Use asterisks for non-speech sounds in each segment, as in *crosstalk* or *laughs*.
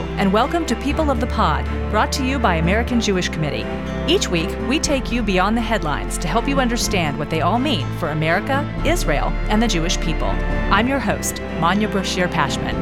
And welcome to People of the Pod, brought to you by American Jewish Committee. Each week, we take you beyond the headlines to help you understand what they all mean for America, Israel, and the Jewish people. I'm your host, Manya Brachear Pashman.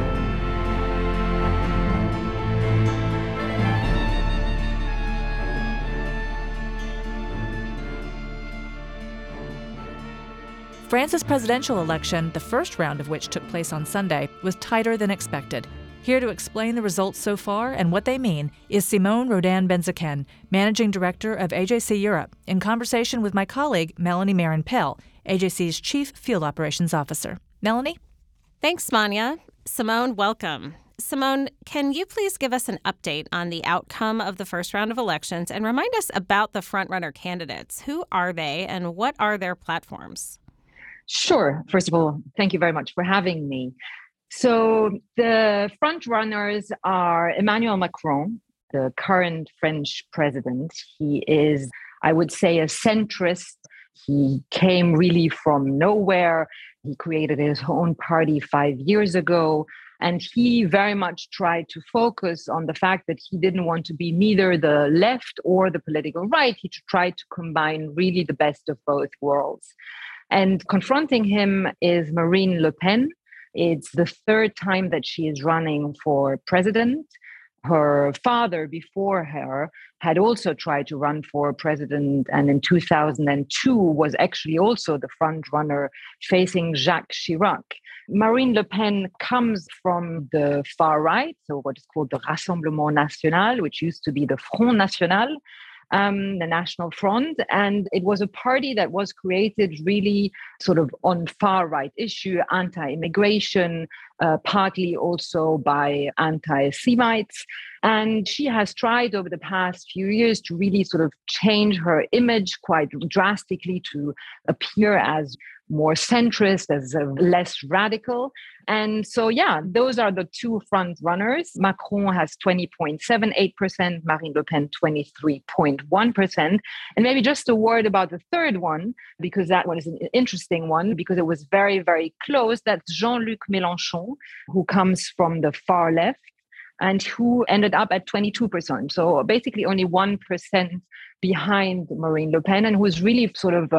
France's presidential election, the first round of which took place on Sunday, was tighter than expected. Here to explain the results so far and what they mean is Simone Rodan Benzaquen, Managing Director of AJC Europe, in conversation with my colleague Melanie Maron Pell, AJC's Chief Field Operations Officer. Melanie? Thanks, Manya. Simone, welcome. Simone, can you please give us an update on the outcome of the first round of elections and remind us about the frontrunner candidates? Who are they and what are their platforms? Sure. First of all, thank you very much for having me. So, the front runners are Emmanuel Macron, the current French president. He is, I would say, a centrist. He came really from nowhere. He created his own party five years ago. And he very much tried to focus on the fact that he didn't want to be neither the left or the political right. He tried to combine really the best of both worlds. And confronting him is Marine Le Pen. It's the third time that she is running for president. Her father, before her, had also tried to run for president, and in 2002 was actually also the front runner facing Jacques Chirac. Marine Le Pen comes from the far right, so what is called the Rassemblement National, which used to be the Front National, um, the National Front. And it was a party that was created really sort of on far right issue, anti immigration, uh, partly also by anti Semites. And she has tried over the past few years to really sort of change her image quite drastically to appear as more centrist, as less radical. And so, yeah, those are the two front runners. Macron has 20.78%, Marine Le Pen 23.1%. And maybe just a word about the third one, because that one is an interesting one, because it was very, very close. That's Jean Luc Mélenchon, who comes from the far left and who ended up at 22%. So basically only 1% behind Marine Le Pen, and who is really sort of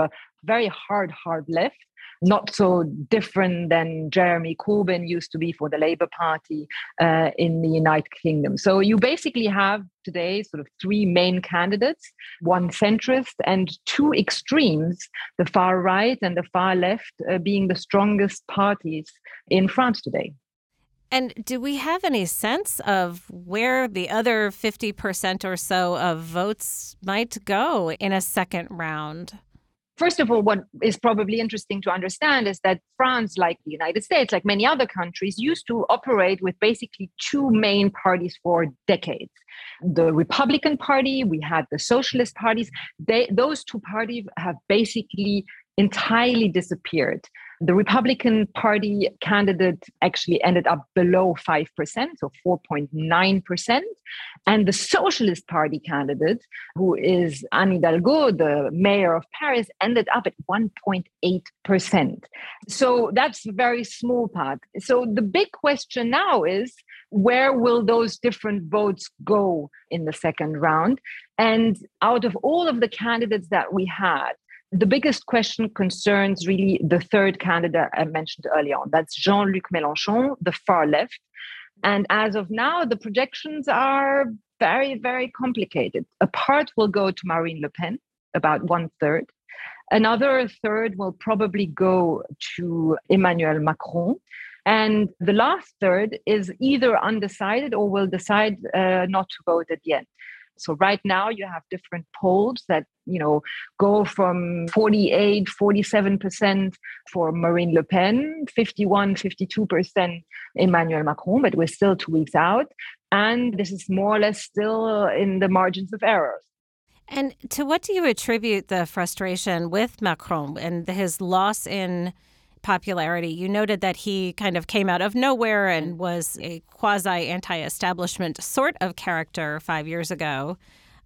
very hard, hard left. Not so different than Jeremy Corbyn used to be for the Labour Party uh, in the United Kingdom. So you basically have today sort of three main candidates one centrist and two extremes, the far right and the far left, uh, being the strongest parties in France today. And do we have any sense of where the other 50% or so of votes might go in a second round? First of all, what is probably interesting to understand is that France, like the United States, like many other countries, used to operate with basically two main parties for decades. The Republican Party, we had the Socialist parties. They, those two parties have basically entirely disappeared the Republican Party candidate actually ended up below 5%, so 4.9%. And the Socialist Party candidate, who is Anne Hidalgo, the mayor of Paris, ended up at 1.8%. So that's a very small part. So the big question now is where will those different votes go in the second round? And out of all of the candidates that we had, the biggest question concerns really the third candidate I mentioned earlier on. That's Jean Luc Mélenchon, the far left. And as of now, the projections are very, very complicated. A part will go to Marine Le Pen, about one third. Another third will probably go to Emmanuel Macron. And the last third is either undecided or will decide uh, not to vote at the end. So right now you have different polls that, you know, go from 48, 47% for Marine Le Pen, 51, 52% Emmanuel Macron, but we're still two weeks out. And this is more or less still in the margins of error. And to what do you attribute the frustration with Macron and his loss in popularity. You noted that he kind of came out of nowhere and mm-hmm. was a quasi anti establishment sort of character five years ago.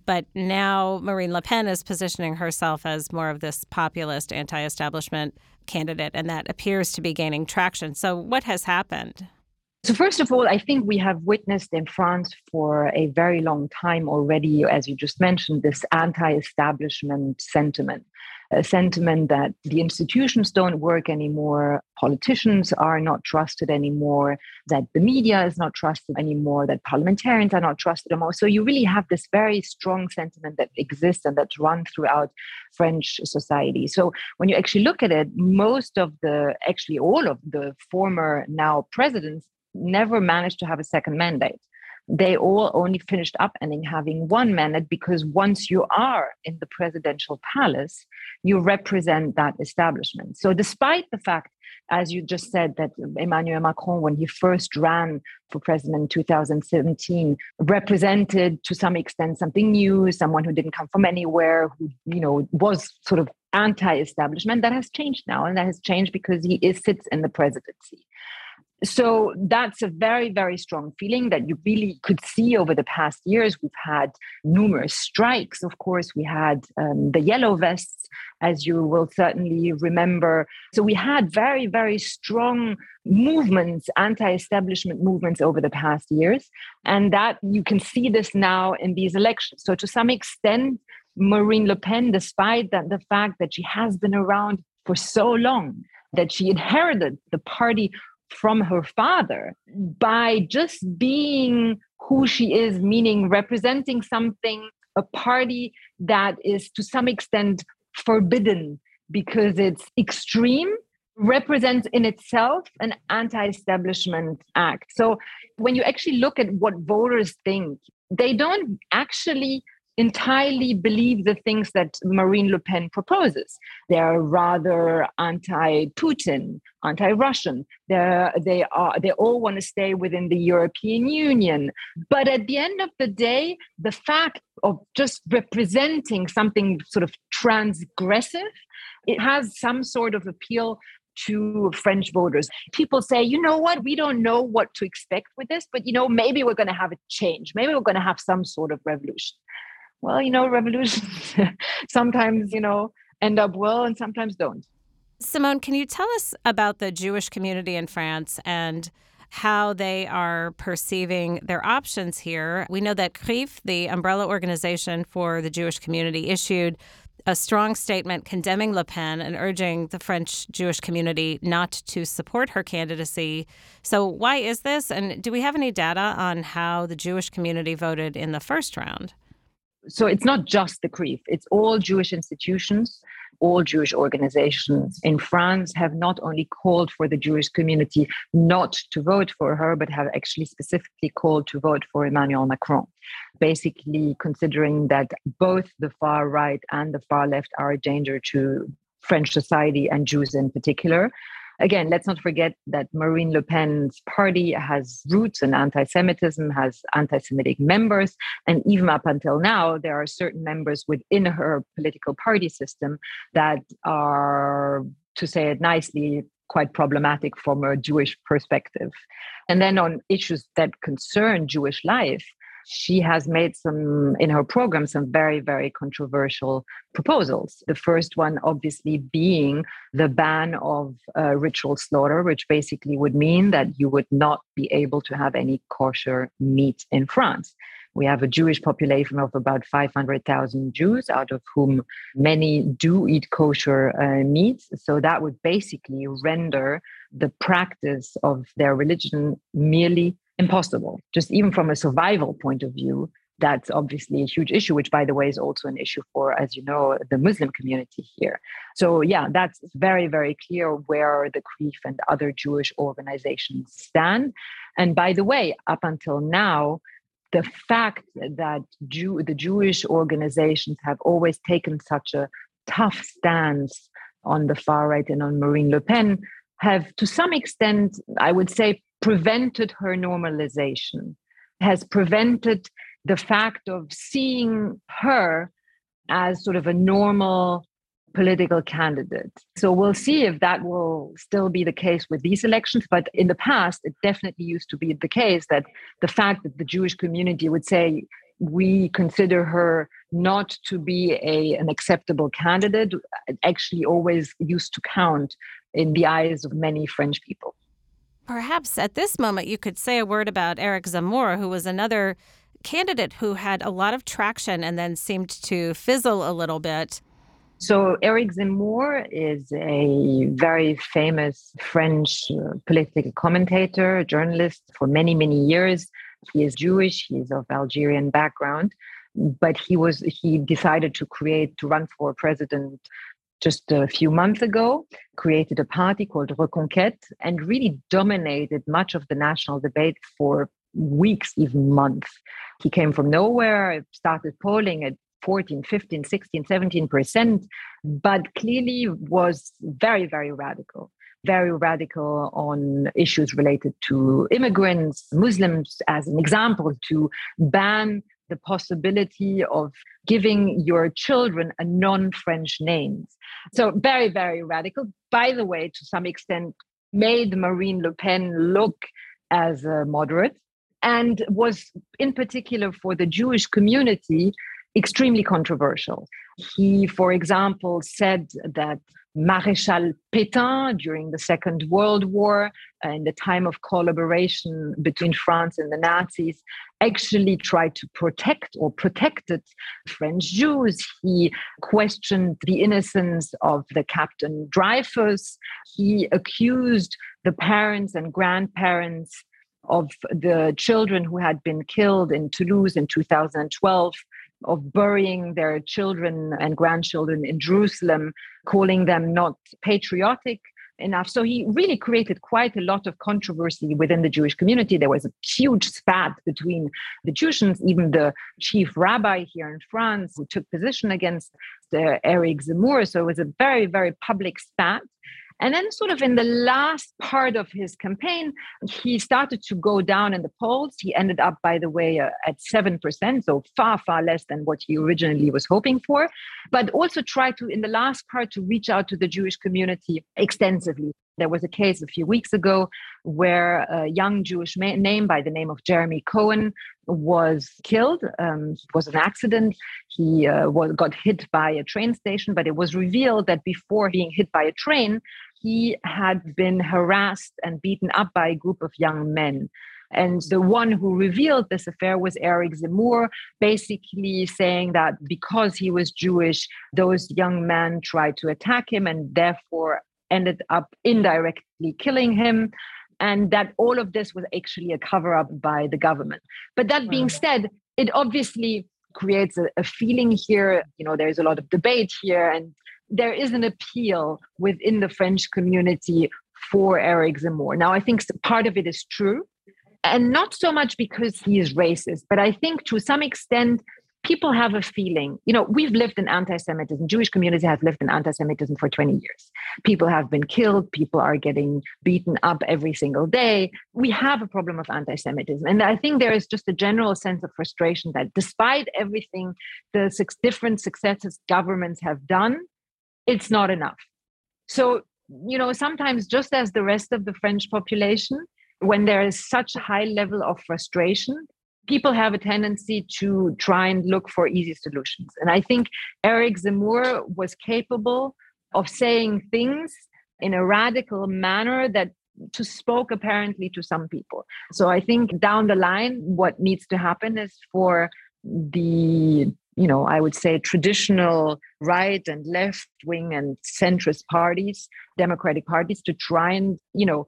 But now Marine Le Pen is positioning herself as more of this populist anti establishment candidate, and that appears to be gaining traction. So, what has happened? So, first of all, I think we have witnessed in France for a very long time already, as you just mentioned, this anti establishment sentiment a sentiment that the institutions don't work anymore, politicians are not trusted anymore, that the media is not trusted anymore, that parliamentarians are not trusted anymore. So you really have this very strong sentiment that exists and that's run throughout French society. So when you actually look at it, most of the, actually all of the former now presidents never managed to have a second mandate they all only finished up ending having one mandate because once you are in the presidential palace, you represent that establishment. So, despite the fact, as you just said, that Emmanuel Macron, when he first ran for president in 2017, represented to some extent something new, someone who didn't come from anywhere, who you know was sort of anti-establishment. That has changed now, and that has changed because he is, sits in the presidency so that's a very very strong feeling that you really could see over the past years. We've had numerous strikes. Of course we had um, the yellow vests as you will certainly remember. So we had very very strong movements anti-establishment movements over the past years and that you can see this now in these elections. So to some extent marine le pen despite that the fact that she has been around for so long that she inherited the party from her father by just being who she is, meaning representing something, a party that is to some extent forbidden because it's extreme, represents in itself an anti establishment act. So when you actually look at what voters think, they don't actually entirely believe the things that Marine Le Pen proposes. They're rather anti-Putin, anti-Russian. They're, they are they all want to stay within the European Union. But at the end of the day, the fact of just representing something sort of transgressive, it has some sort of appeal to French voters. People say, you know what, we don't know what to expect with this, but you know, maybe we're going to have a change. Maybe we're going to have some sort of revolution well, you know, revolutions *laughs* sometimes, you know, end up well and sometimes don't. Simone, can you tell us about the Jewish community in France and how they are perceiving their options here? We know that CRIF, the umbrella organization for the Jewish community, issued a strong statement condemning Le Pen and urging the French Jewish community not to support her candidacy. So, why is this? And do we have any data on how the Jewish community voted in the first round? So it's not just the CRIF, it's all Jewish institutions, all Jewish organizations in France have not only called for the Jewish community not to vote for her, but have actually specifically called to vote for Emmanuel Macron. Basically, considering that both the far right and the far left are a danger to French society and Jews in particular. Again, let's not forget that Marine Le Pen's party has roots in anti Semitism, has anti Semitic members. And even up until now, there are certain members within her political party system that are, to say it nicely, quite problematic from a Jewish perspective. And then on issues that concern Jewish life, she has made some in her program some very very controversial proposals the first one obviously being the ban of uh, ritual slaughter which basically would mean that you would not be able to have any kosher meat in france we have a Jewish population of about 500,000 Jews, out of whom many do eat kosher uh, meats. So that would basically render the practice of their religion merely impossible. Just even from a survival point of view, that's obviously a huge issue, which, by the way, is also an issue for, as you know, the Muslim community here. So, yeah, that's very, very clear where the CRIF and other Jewish organizations stand. And by the way, up until now, the fact that Jew, the Jewish organizations have always taken such a tough stance on the far right and on Marine Le Pen have, to some extent, I would say, prevented her normalization, has prevented the fact of seeing her as sort of a normal political candidate. So we'll see if that will still be the case with these elections. But in the past, it definitely used to be the case that the fact that the Jewish community would say, we consider her not to be a, an acceptable candidate actually always used to count in the eyes of many French people. Perhaps at this moment you could say a word about Eric Zemmour, who was another candidate who had a lot of traction and then seemed to fizzle a little bit. So, Eric Zemmour is a very famous French uh, political commentator, journalist for many, many years. He is Jewish, he is of Algerian background, but he was he decided to create to run for president just a few months ago, created a party called Reconquête and really dominated much of the national debate for weeks, even months. He came from nowhere, started polling at 14, 15, 16, 17%, but clearly was very, very radical. Very radical on issues related to immigrants, Muslims, as an example, to ban the possibility of giving your children a non-French names. So very, very radical. By the way, to some extent, made Marine Le Pen look as a moderate and was in particular for the Jewish community extremely controversial. He, for example, said that Maréchal Pétain during the Second World War, uh, in the time of collaboration between France and the Nazis, actually tried to protect or protected French Jews. He questioned the innocence of the Captain Dreyfus. He accused the parents and grandparents of the children who had been killed in Toulouse in 2012 of burying their children and grandchildren in Jerusalem, calling them not patriotic enough. So he really created quite a lot of controversy within the Jewish community. There was a huge spat between the Jews, even the chief rabbi here in France, who took position against uh, Eric Zemmour. So it was a very, very public spat. And then, sort of in the last part of his campaign, he started to go down in the polls. He ended up, by the way, uh, at 7%, so far, far less than what he originally was hoping for, but also tried to, in the last part, to reach out to the Jewish community extensively. There was a case a few weeks ago where a young Jewish ma- name by the name of Jeremy Cohen was killed. Um, it was an accident. He uh, was, got hit by a train station, but it was revealed that before being hit by a train, he had been harassed and beaten up by a group of young men. And the one who revealed this affair was Eric Zemmour, basically saying that because he was Jewish, those young men tried to attack him and therefore ended up indirectly killing him. And that all of this was actually a cover up by the government. But that being said, it obviously creates a, a feeling here. You know, there's a lot of debate here, and there is an appeal within the French community for Eric Zemmour. Now, I think part of it is true, and not so much because he is racist, but I think to some extent, people have a feeling, you know, we've lived in anti Semitism. Jewish community has lived in anti Semitism for 20 years. People have been killed, people are getting beaten up every single day. We have a problem of anti Semitism. And I think there is just a general sense of frustration that despite everything the six different successive governments have done, it's not enough. So, you know, sometimes just as the rest of the French population, when there is such a high level of frustration, people have a tendency to try and look for easy solutions. And I think Eric Zemmour was capable of saying things in a radical manner that to spoke apparently to some people. So I think down the line, what needs to happen is for the you know, I would say traditional right and left wing and centrist parties, democratic parties, to try and, you know,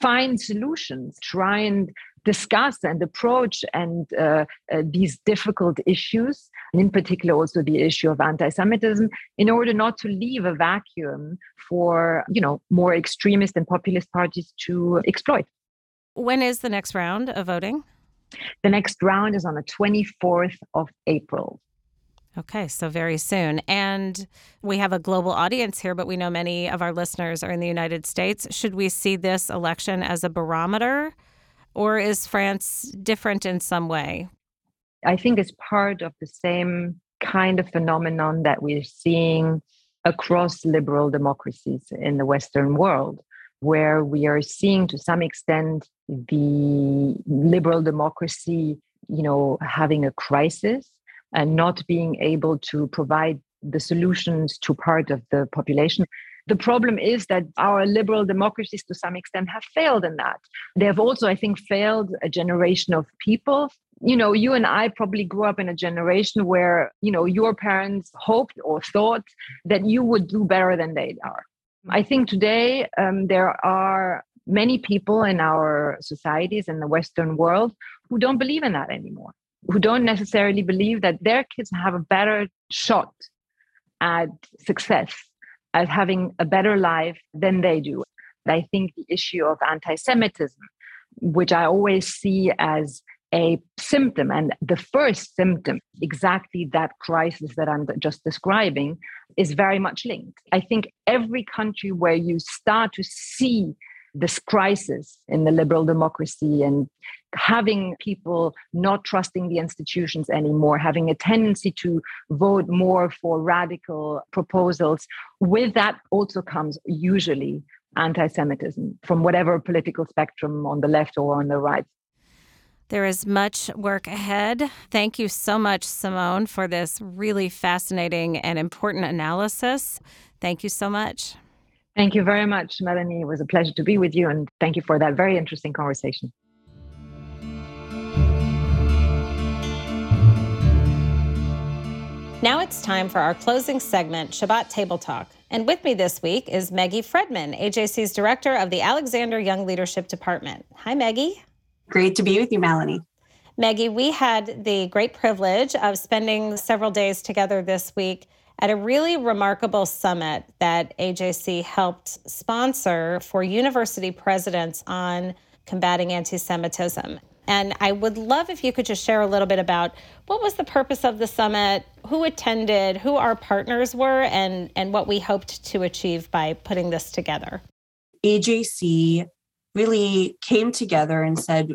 find solutions, try and discuss and approach and uh, uh, these difficult issues, and in particular also the issue of anti-Semitism, in order not to leave a vacuum for you know more extremist and populist parties to exploit. When is the next round of voting? The next round is on the 24th of April. Okay, so very soon. And we have a global audience here, but we know many of our listeners are in the United States. Should we see this election as a barometer, or is France different in some way? I think it's part of the same kind of phenomenon that we're seeing across liberal democracies in the Western world, where we are seeing to some extent the liberal democracy, you know, having a crisis and not being able to provide the solutions to part of the population. The problem is that our liberal democracies, to some extent, have failed in that. They have also, I think, failed a generation of people. You know, you and I probably grew up in a generation where, you know, your parents hoped or thought that you would do better than they are. I think today um, there are many people in our societies in the Western world who don't believe in that anymore, who don't necessarily believe that their kids have a better shot at success, at having a better life than they do. I think the issue of anti Semitism, which I always see as a symptom and the first symptom exactly that crisis that i'm just describing is very much linked i think every country where you start to see this crisis in the liberal democracy and having people not trusting the institutions anymore, having a tendency to vote more for radical proposals. With that also comes usually anti Semitism from whatever political spectrum on the left or on the right. There is much work ahead. Thank you so much, Simone, for this really fascinating and important analysis. Thank you so much. Thank you very much, Melanie. It was a pleasure to be with you, and thank you for that very interesting conversation. Now it's time for our closing segment, Shabbat Table Talk. And with me this week is Maggie Fredman, AJC's director of the Alexander Young Leadership Department. Hi, Maggie. Great to be with you, Melanie. Maggie, we had the great privilege of spending several days together this week at a really remarkable summit that AJC helped sponsor for university presidents on combating anti Semitism. And I would love if you could just share a little bit about what was the purpose of the summit, who attended, who our partners were, and, and what we hoped to achieve by putting this together. AJC really came together and said,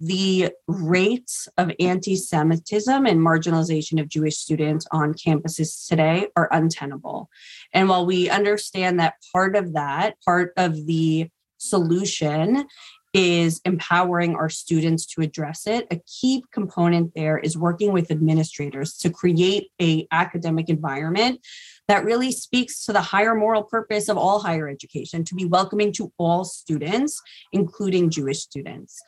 the rates of anti Semitism and marginalization of Jewish students on campuses today are untenable. And while we understand that part of that, part of the solution is empowering our students to address it a key component there is working with administrators to create a academic environment that really speaks to the higher moral purpose of all higher education to be welcoming to all students including jewish students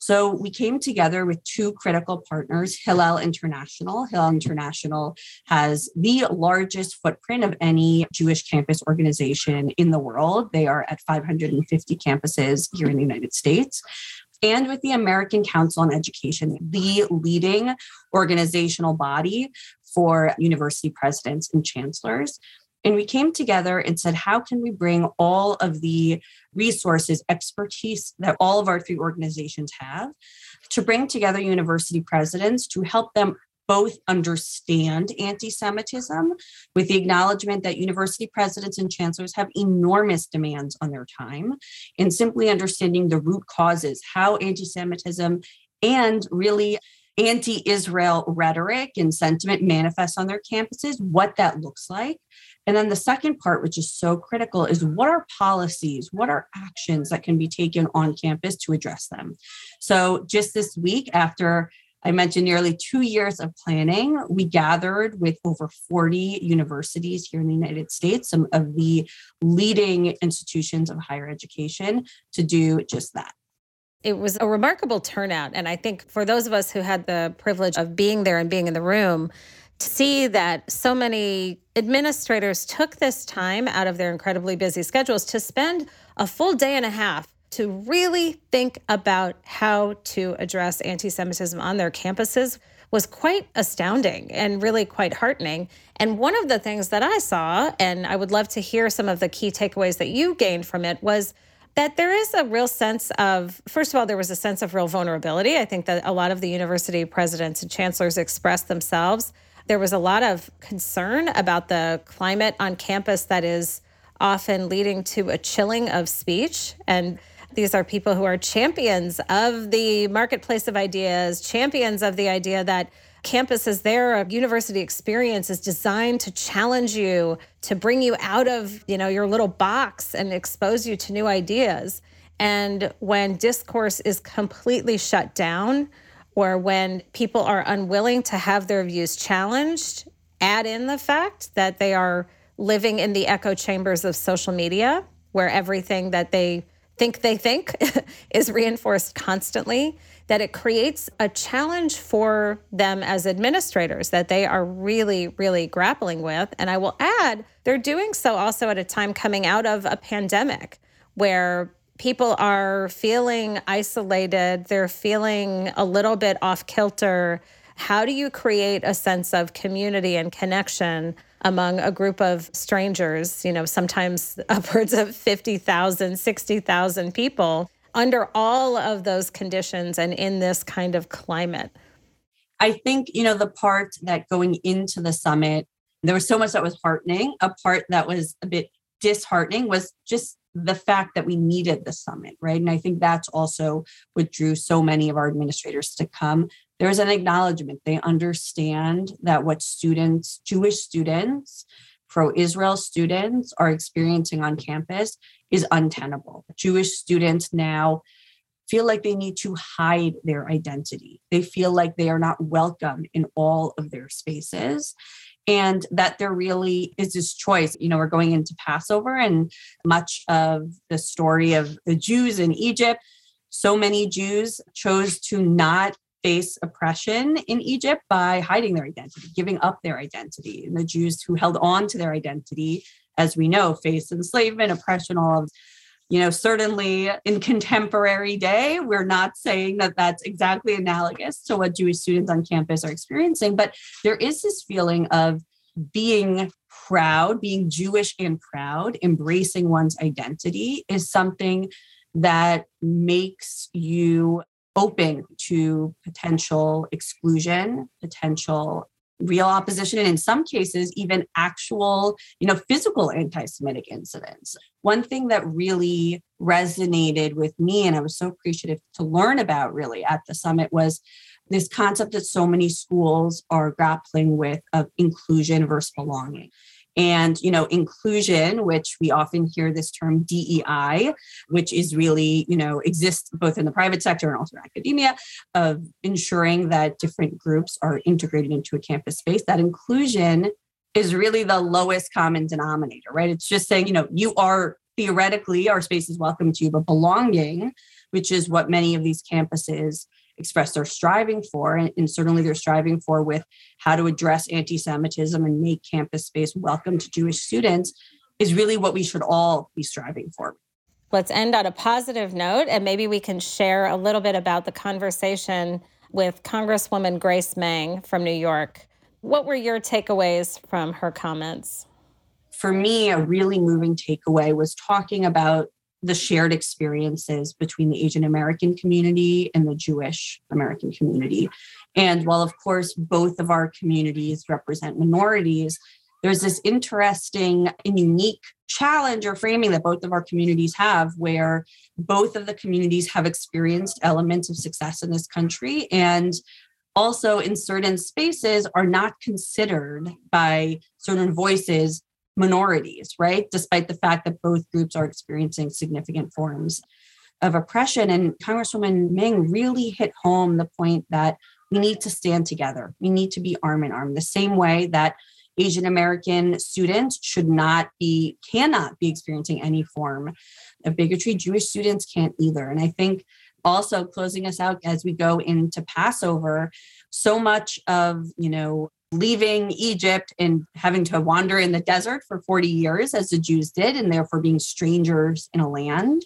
so we came together with two critical partners, Hillel International. Hillel International has the largest footprint of any Jewish campus organization in the world. They are at 550 campuses here in the United States and with the American Council on Education, the leading organizational body for university presidents and chancellors. And we came together and said, how can we bring all of the resources, expertise that all of our three organizations have to bring together university presidents to help them both understand anti Semitism with the acknowledgement that university presidents and chancellors have enormous demands on their time and simply understanding the root causes, how anti Semitism and really anti Israel rhetoric and sentiment manifests on their campuses, what that looks like, and then the second part, which is so critical, is what are policies, what are actions that can be taken on campus to address them? So just this week, after I mentioned nearly two years of planning. We gathered with over 40 universities here in the United States, some of the leading institutions of higher education, to do just that. It was a remarkable turnout. And I think for those of us who had the privilege of being there and being in the room, to see that so many administrators took this time out of their incredibly busy schedules to spend a full day and a half to really think about how to address anti Semitism on their campuses was quite astounding and really quite heartening. And one of the things that I saw, and I would love to hear some of the key takeaways that you gained from it, was that there is a real sense of, first of all, there was a sense of real vulnerability. I think that a lot of the university presidents and chancellors expressed themselves there was a lot of concern about the climate on campus that is often leading to a chilling of speech. And these are people who are champions of the marketplace of ideas, champions of the idea that campus is there a university experience is designed to challenge you to bring you out of you know your little box and expose you to new ideas and when discourse is completely shut down or when people are unwilling to have their views challenged, add in the fact that they are living in the echo chambers of social media, where everything that they think they think *laughs* is reinforced constantly, that it creates a challenge for them as administrators that they are really, really grappling with. And I will add, they're doing so also at a time coming out of a pandemic where people are feeling isolated, they're feeling a little bit off kilter. How do you create a sense of community and connection among a group of strangers, you know, sometimes *laughs* upwards of 50,000, 60,000 people under all of those conditions and in this kind of climate? I think, you know, the part that going into the summit, there was so much that was heartening. A part that was a bit disheartening was just the fact that we needed the summit, right? And I think that's also what drew so many of our administrators to come. There's an acknowledgement. They understand that what students, Jewish students, pro Israel students are experiencing on campus is untenable. Jewish students now feel like they need to hide their identity. They feel like they are not welcome in all of their spaces and that there really is this choice. You know, we're going into Passover, and much of the story of the Jews in Egypt, so many Jews chose to not face oppression in Egypt by hiding their identity, giving up their identity. And the Jews who held on to their identity, as we know, faced enslavement, oppression, all of you know, certainly in contemporary day, we're not saying that that's exactly analogous to what Jewish students on campus are experiencing, but there is this feeling of being proud, being Jewish and proud, embracing one's identity is something that makes you open to potential exclusion, potential real opposition and in some cases even actual you know physical anti-semitic incidents. One thing that really resonated with me and i was so appreciative to learn about really at the summit was this concept that so many schools are grappling with of inclusion versus belonging and you know inclusion which we often hear this term dei which is really you know exists both in the private sector and also in academia of ensuring that different groups are integrated into a campus space that inclusion is really the lowest common denominator right? It's just saying you know you are theoretically our space is welcome to you but belonging which is what many of these campuses express they're striving for, and, and certainly they're striving for with how to address anti Semitism and make campus space welcome to Jewish students, is really what we should all be striving for. Let's end on a positive note, and maybe we can share a little bit about the conversation with Congresswoman Grace Meng from New York. What were your takeaways from her comments? For me, a really moving takeaway was talking about the shared experiences between the Asian American community and the Jewish American community. And while, of course, both of our communities represent minorities, there's this interesting and unique challenge or framing that both of our communities have, where both of the communities have experienced elements of success in this country and also in certain spaces are not considered by certain voices minorities, right? Despite the fact that both groups are experiencing significant forms of oppression. And Congresswoman Meng really hit home the point that we need to stand together. We need to be arm in arm, the same way that Asian American students should not be, cannot be experiencing any form of bigotry. Jewish students can't either. And I think also closing us out as we go into Passover, so much of, you know, leaving Egypt and having to wander in the desert for 40 years, as the Jews did, and therefore being strangers in a land.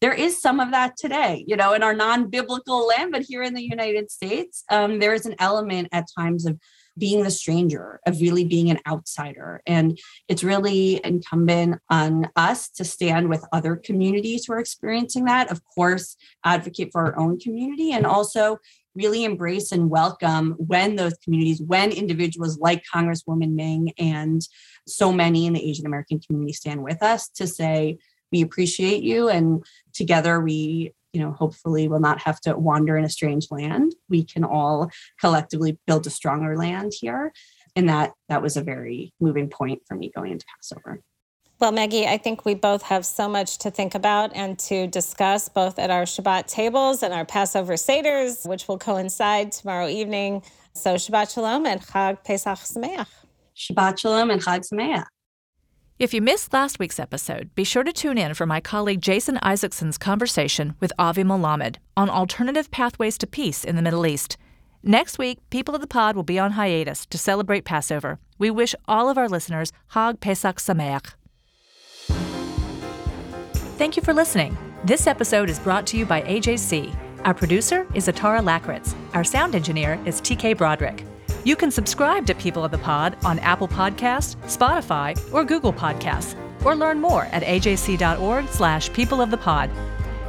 There is some of that today, you know, in our non biblical land, but here in the United States, um, there is an element at times of being the stranger, of really being an outsider. And it's really incumbent on us to stand with other communities who are experiencing that. Of course, advocate for our own community and also really embrace and welcome when those communities, when individuals like Congresswoman Meng and so many in the Asian American community stand with us to say, we appreciate you and together we you know hopefully will not have to wander in a strange land. We can all collectively build a stronger land here. And that that was a very moving point for me going into passover well, Maggie, I think we both have so much to think about and to discuss both at our Shabbat tables and our Passover Seders, which will coincide tomorrow evening. So Shabbat Shalom and Chag Pesach Sameach. Shabbat Shalom and Chag Sameach. If you missed last week's episode, be sure to tune in for my colleague Jason Isaacson's conversation with Avi Melamed on alternative pathways to peace in the Middle East. Next week, people of the pod will be on hiatus to celebrate Passover. We wish all of our listeners Hag Pesach Sameach. Thank you for listening. This episode is brought to you by AJC. Our producer is Atara Lakritz. Our sound engineer is TK Broderick. You can subscribe to People of the Pod on Apple Podcasts, Spotify, or Google Podcasts, or learn more at ajc.org slash people of the pod.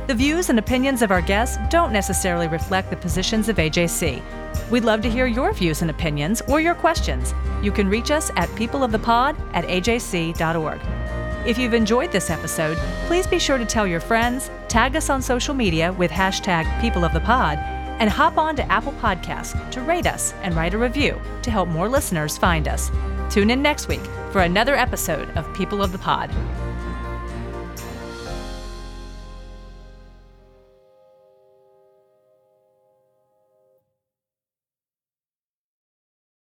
The views and opinions of our guests don't necessarily reflect the positions of AJC. We'd love to hear your views and opinions or your questions. You can reach us at peopleofthepod at ajc.org. If you've enjoyed this episode, please be sure to tell your friends, tag us on social media with hashtag peopleofthepod, and hop on to Apple Podcasts to rate us and write a review to help more listeners find us. Tune in next week for another episode of People of the Pod.